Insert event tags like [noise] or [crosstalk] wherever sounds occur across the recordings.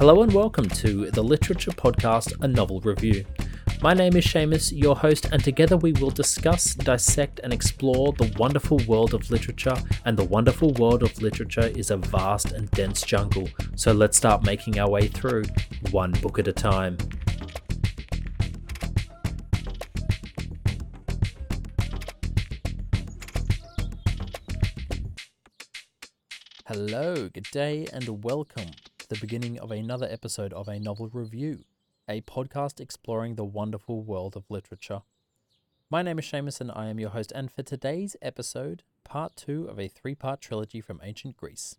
Hello and welcome to the Literature Podcast, a novel review. My name is Seamus, your host, and together we will discuss, dissect, and explore the wonderful world of literature. And the wonderful world of literature is a vast and dense jungle, so let's start making our way through, one book at a time. Hello, good day, and welcome the beginning of another episode of a novel review, a podcast exploring the wonderful world of literature. My name is Seamus, and I am your host, and for today's episode, part two of a three part trilogy from ancient Greece.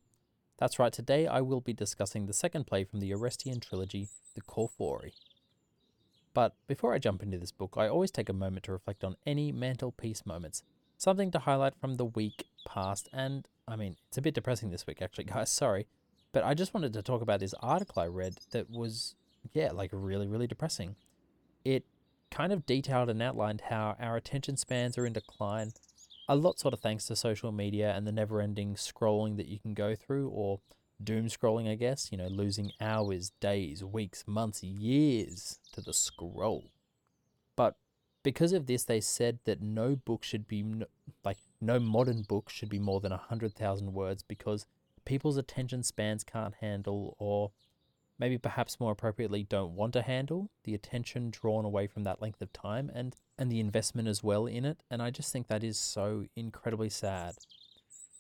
That's right, today I will be discussing the second play from the Orestian trilogy, The Choephori. But before I jump into this book, I always take a moment to reflect on any mantelpiece moments, something to highlight from the week past, and I mean, it's a bit depressing this week, actually, guys. Sorry. But I just wanted to talk about this article I read that was, yeah, like really, really depressing. It kind of detailed and outlined how our attention spans are in decline, a lot sort of thanks to social media and the never ending scrolling that you can go through, or doom scrolling, I guess, you know, losing hours, days, weeks, months, years to the scroll. But because of this, they said that no book should be, like, no modern book should be more than 100,000 words because people's attention spans can't handle, or maybe perhaps more appropriately, don't want to handle the attention drawn away from that length of time and, and the investment as well in it. And I just think that is so incredibly sad.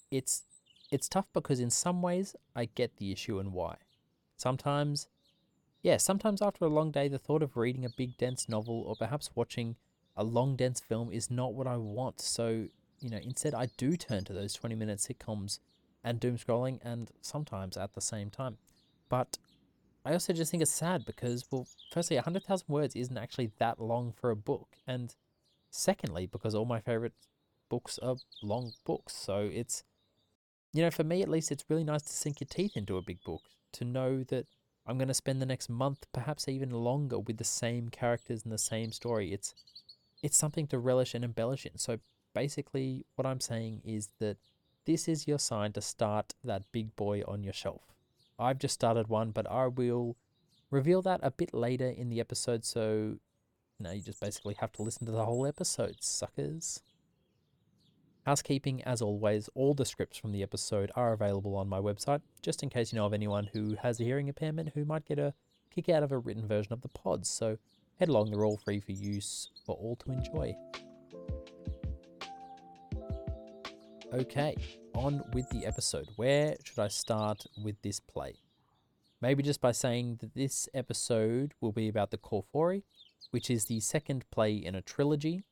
It's it's tough because in some ways I get the issue and why. Sometimes, yeah, sometimes after a long day, the thought of reading a big dense novel or perhaps watching a long dense film is not what I want. So you know, instead I do turn to those 20 minute sitcoms and doom scrolling and sometimes at the same time. But I also just think it's sad because, well, firstly, 100,000 words isn't actually that long for a book. And secondly, because all my favorite books are long books. So it's, you know, for me at least, it's really nice to sink your teeth into a big book to know that I'm going to spend the next month, perhaps even longer, with the same characters and the same story. It's it's something to relish and embellish in. So basically, what I'm saying is that this is your sign to start that big boy on your shelf. I've just started one, but I will reveal that a bit later in the episode. So, know, you just basically have to listen to the whole episode, suckers. Housekeeping, as always, all the scripts from the episode are available on my website, just in case you know of anyone who has a hearing impairment who might get a kick out of a written version of the pods. So head along, they're all free for use for all to enjoy. Okay, on with the episode. Where should I start with this play? Maybe just by saying that this episode will be about the Choephori, which is the second play in a trilogy.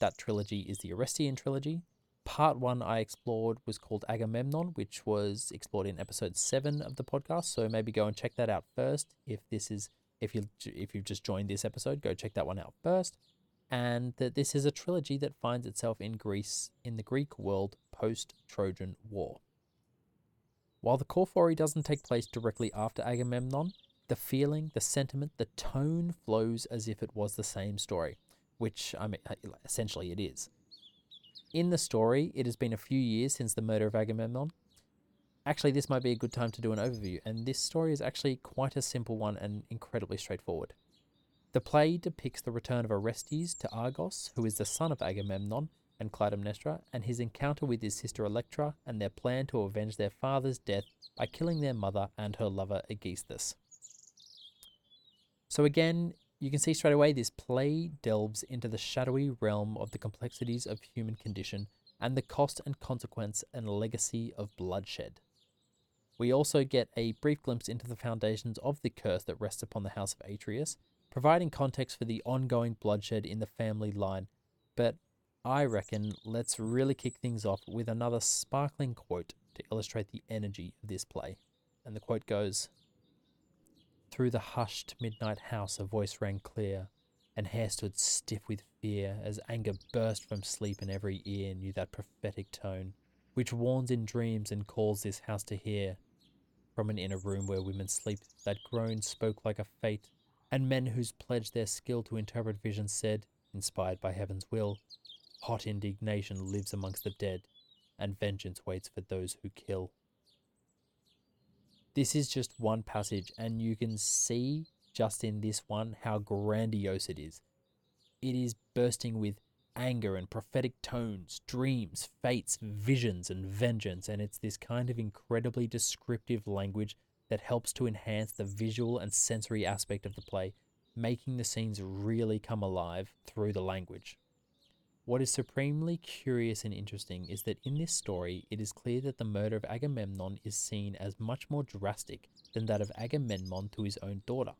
That trilogy is the Orestian trilogy. Part one I explored was called Agamemnon, which was explored in episode seven of the podcast. So maybe go and check that out first. If this is if you if you've just joined this episode, go check that one out first and that this is a trilogy that finds itself in Greece in the Greek world post Trojan War. While the Choephori doesn't take place directly after Agamemnon, the feeling, the sentiment, the tone flows as if it was the same story, which I mean, uh, essentially it is. In the story, it has been a few years since the murder of Agamemnon. Actually, this might be a good time to do an overview, and this story is actually quite a simple one and incredibly straightforward. The play depicts the return of Orestes to Argos, who is the son of Agamemnon and Clytemnestra, and his encounter with his sister Electra and their plan to avenge their father's death by killing their mother and her lover Aegisthus. So again, you can see straight away this play delves into the shadowy realm of the complexities of human condition and the cost and consequence and legacy of bloodshed. We also get a brief glimpse into the foundations of the curse that rests upon the house of Atreus providing context for the ongoing bloodshed in the family line. But I reckon let's really kick things off with another sparkling quote to illustrate the energy of this play. And the quote goes Through the hushed midnight house a voice rang clear, and hair stood stiff with fear as anger burst from sleep, and every ear knew that prophetic tone which warns in dreams and calls this house to hear. From an inner room where women sleep, that groan spoke like a fate and men whose pledged their skill to interpret visions said, inspired by heaven's will, hot indignation lives amongst the dead, and vengeance waits for those who kill. This is just one passage, and you can see just in this one how grandiose it is. It is bursting with anger and prophetic tones, dreams, fates, visions, and vengeance, and it's this kind of incredibly descriptive language that helps to enhance the visual and sensory aspect of the play, making the scenes really come alive through the language. What is supremely curious and interesting is that in this story, it is clear that the murder of Agamemnon is seen as much more drastic than that of Agamemnon to his own daughter,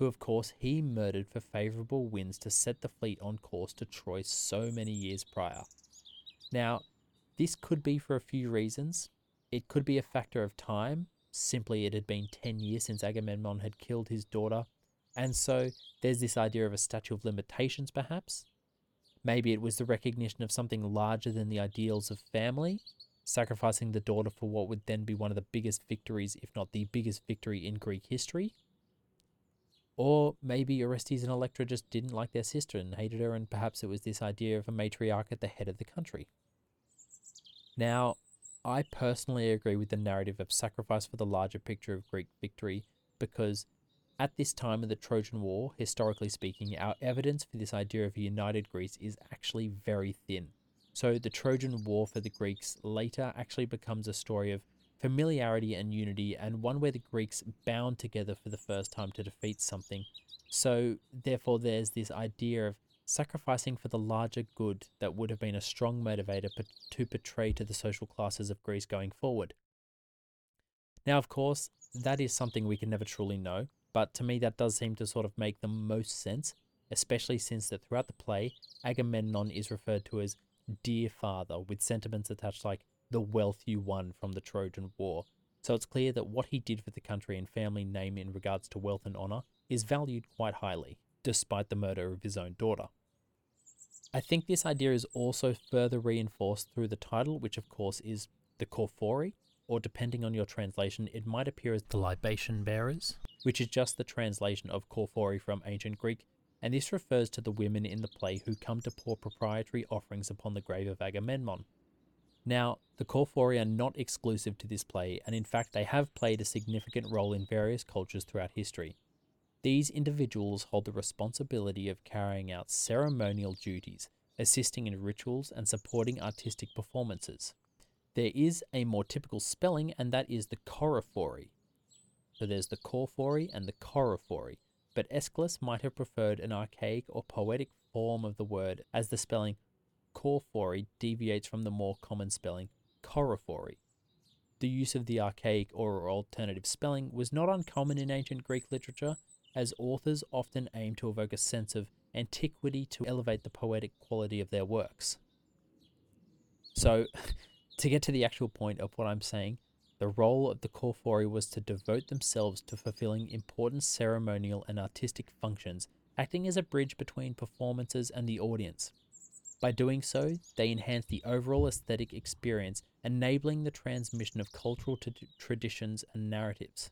who, of course, he murdered for favourable winds to set the fleet on course to Troy so many years prior. Now, this could be for a few reasons. It could be a factor of time, simply it had been 10 years since Agamemnon had killed his daughter, and so there's this idea of a statute of limitations, perhaps. Maybe it was the recognition of something larger than the ideals of family, sacrificing the daughter for what would then be one of the biggest victories, if not the biggest victory in Greek history. Or maybe Orestes and Electra just didn't like their sister and hated her, and perhaps it was this idea of a matriarch at the head of the country. Now, I personally agree with the narrative of sacrifice for the larger picture of Greek victory because at this time of the Trojan War, historically speaking, our evidence for this idea of a united Greece is actually very thin. So the Trojan War for the Greeks later actually becomes a story of familiarity and unity, and one where the Greeks bound together for the first time to defeat something. So, therefore, there's this idea of sacrificing for the larger good that would have been a strong motivator to portray to the social classes of Greece going forward. Now, of course, that is something we can never truly know, but to me that does seem to sort of make the most sense, especially since that throughout the play, Agamemnon is referred to as dear father, with sentiments attached like the wealth you won from the Trojan War. So it's clear that what he did for the country and family name in regards to wealth and honour is valued quite highly, despite the murder of his own daughter. I think this idea is also further reinforced through the title, which of course is the Choephori, or depending on your translation, it might appear as the libation bearers which is just the translation of Choephori from ancient Greek, and this refers to the women in the play who come to pour proprietary offerings upon the grave of Agamemnon. Now, the Choephori are not exclusive to this play, and in fact, they have played a significant role in various cultures throughout history. These individuals hold the responsibility of carrying out ceremonial duties, assisting in rituals, and supporting artistic performances. There is a more typical spelling, and that is the Choephori, so there's the Choephori and the Choephori, but Aeschylus might have preferred an archaic or poetic form of the word as the spelling Choephori deviates from the more common spelling Choephori. The use of the archaic or alternative spelling was not uncommon in ancient Greek literature, as authors often aimed to evoke a sense of antiquity to elevate the poetic quality of their works. So, [laughs] to get to the actual point of what I'm saying, the role of the Choephori was to devote themselves to fulfilling important ceremonial and artistic functions, acting as a bridge between performances and the audience. By doing so, they enhance the overall aesthetic experience, enabling the transmission of cultural t- traditions and narratives.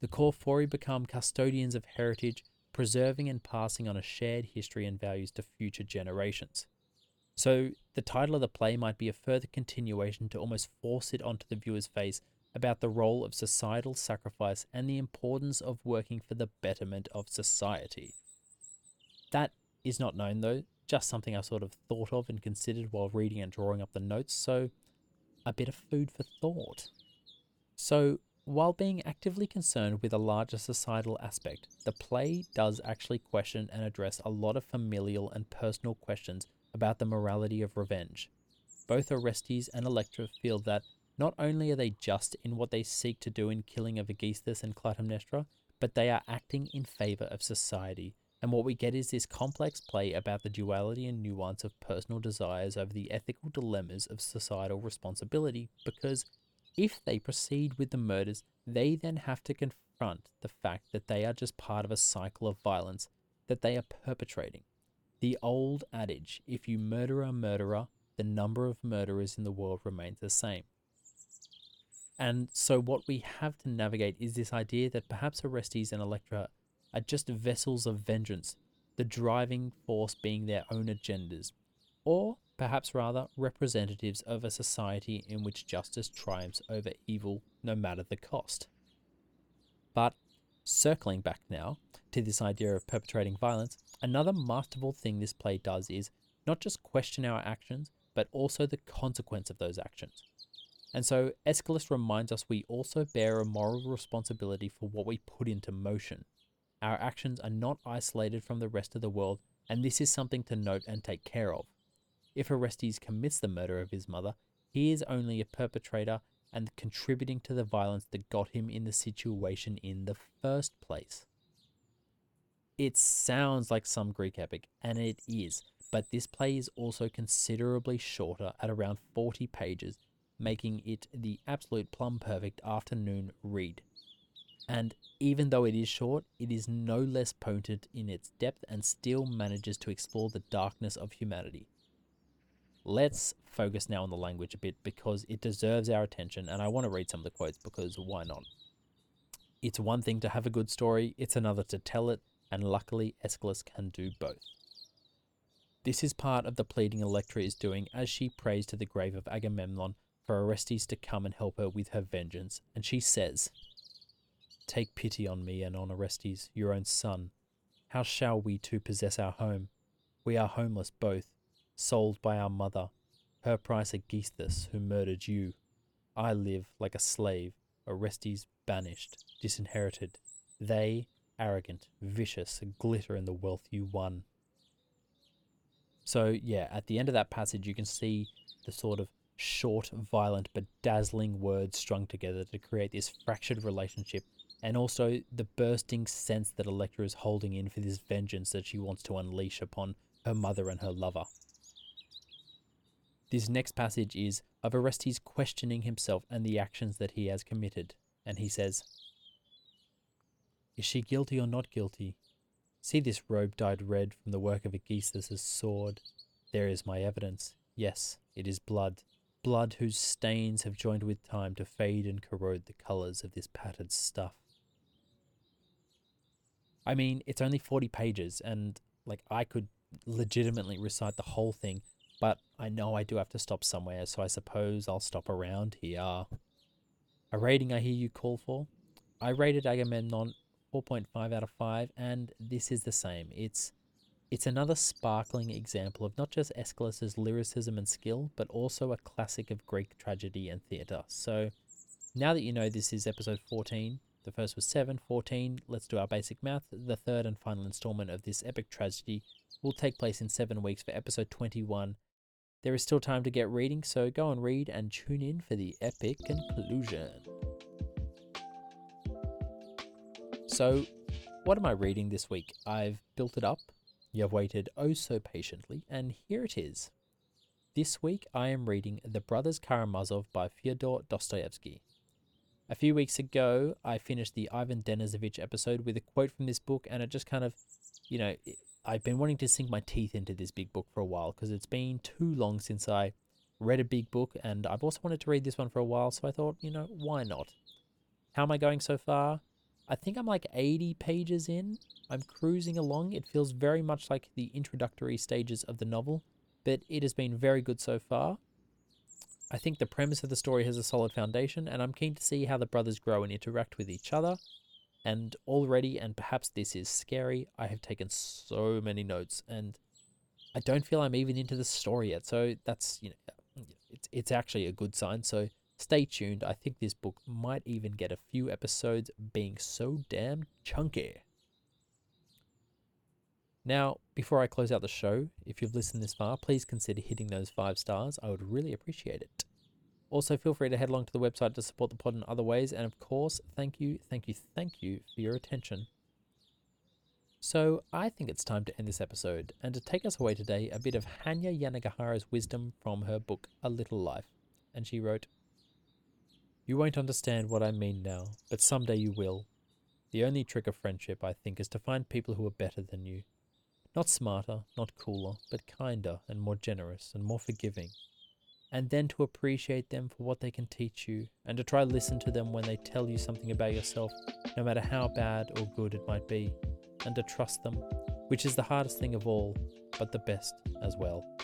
The Choephori become custodians of heritage, preserving and passing on a shared history and values to future generations. So the title of the play might be a further continuation to almost force it onto the viewer's face about the role of societal sacrifice and the importance of working for the betterment of society. That is not known though, just something I sort of thought of and considered while reading and drawing up the notes, so a bit of food for thought. So, while being actively concerned with a larger societal aspect, the play does actually question and address a lot of familial and personal questions about the morality of revenge. Both Orestes and Electra feel that not only are they just in what they seek to do in killing of Aegisthus and Clytemnestra, but they are acting in favour of society. And what we get is this complex play about the duality and nuance of personal desires over the ethical dilemmas of societal responsibility, because if they proceed with the murders, they then have to confront the fact that they are just part of a cycle of violence that they are perpetrating. The old adage if you murder a murderer, the number of murderers in the world remains the same. And so, what we have to navigate is this idea that perhaps Orestes and Electra are just vessels of vengeance, the driving force being their own agendas. Or perhaps rather representatives of a society in which justice triumphs over evil no matter the cost. But circling back now to this idea of perpetrating violence, another masterful thing this play does is not just question our actions, but also the consequence of those actions. And so Aeschylus reminds us we also bear a moral responsibility for what we put into motion. Our actions are not isolated from the rest of the world, and this is something to note and take care of. If Orestes commits the murder of his mother, he is only a perpetrator and contributing to the violence that got him in the situation in the first place. It sounds like some Greek epic, and it is, but this play is also considerably shorter at around 40 pages making it the absolute plum perfect afternoon read. And even though it is short, it is no less potent in its depth and still manages to explore the darkness of humanity. Let's focus now on the language a bit because it deserves our attention, and I want to read some of the quotes because why not? It's one thing to have a good story, it's another to tell it, and luckily Aeschylus can do both. This is part of the pleading Electra is doing as she prays to the grave of Agamemnon for Orestes to come and help her with her vengeance, and she says, Take pity on me and on Orestes, your own son. How shall we two possess our home? We are homeless both, sold by our mother, her price Aegisthus, who murdered you. I live like a slave, Orestes banished, disinherited. They, arrogant, vicious, a glitter in the wealth you won. So, yeah, at the end of that passage, you can see the sort of short, violent, but dazzling words strung together to create this fractured relationship, and also the bursting sense that Electra is holding in for this vengeance that she wants to unleash upon her mother and her lover. This next passage is of Orestes questioning himself and the actions that he has committed, and he says, Is she guilty or not guilty? See this robe dyed red from the work of Aegisthus' sword. There is my evidence. Yes, it is blood blood whose stains have joined with time to fade and corrode the colours of this patterned stuff. I mean, it's only 40 pages, and like I could legitimately recite the whole thing, but I know I do have to stop somewhere, so I suppose I'll stop around here. A rating I hear you call for? I rated Agamemnon 4.5 out of 5, and this is the same. It's it's another sparkling example of not just Aeschylus's lyricism and skill, but also a classic of Greek tragedy and theatre. So now that you know this is episode 14, the first was 7, 14, let's do our basic math. The third and final installment of this epic tragedy will take place in seven weeks for episode 21. There is still time to get reading, so go and read and tune in for the epic conclusion. So, what am I reading this week? I've built it up you have waited oh so patiently, and here it is. This week I am reading The Brothers Karamazov by Fyodor Dostoevsky. A few weeks ago, I finished the Ivan Denisovich episode with a quote from this book, and it just kind of, you know, I've been wanting to sink my teeth into this big book for a while because it's been too long since I read a big book, and I've also wanted to read this one for a while, so I thought, you know, why not? How am I going so far? I think I'm like 80 pages in. I'm cruising along. It feels very much like the introductory stages of the novel, but it has been very good so far. I think the premise of the story has a solid foundation, and I'm keen to see how the brothers grow and interact with each other. And already, and perhaps this is scary, I have taken so many notes, and I don't feel I'm even into the story yet. So that's you know, it's it's actually a good sign. So Stay tuned, I think this book might even get a few episodes being so damn chunky. Now, before I close out the show, if you've listened this far, please consider hitting those five stars. I would really appreciate it. Also, feel free to head along to the website to support the pod in other ways. And of course, thank you, thank you, thank you for your attention. So, I think it's time to end this episode and to take us away today a bit of Hanya Yanagihara's wisdom from her book A Little Life. And she wrote, you won't understand what I mean now, but someday you will. The only trick of friendship, I think, is to find people who are better than you. Not smarter, not cooler, but kinder and more generous and more forgiving. And then to appreciate them for what they can teach you, and to try to listen to them when they tell you something about yourself, no matter how bad or good it might be, and to trust them, which is the hardest thing of all, but the best as well.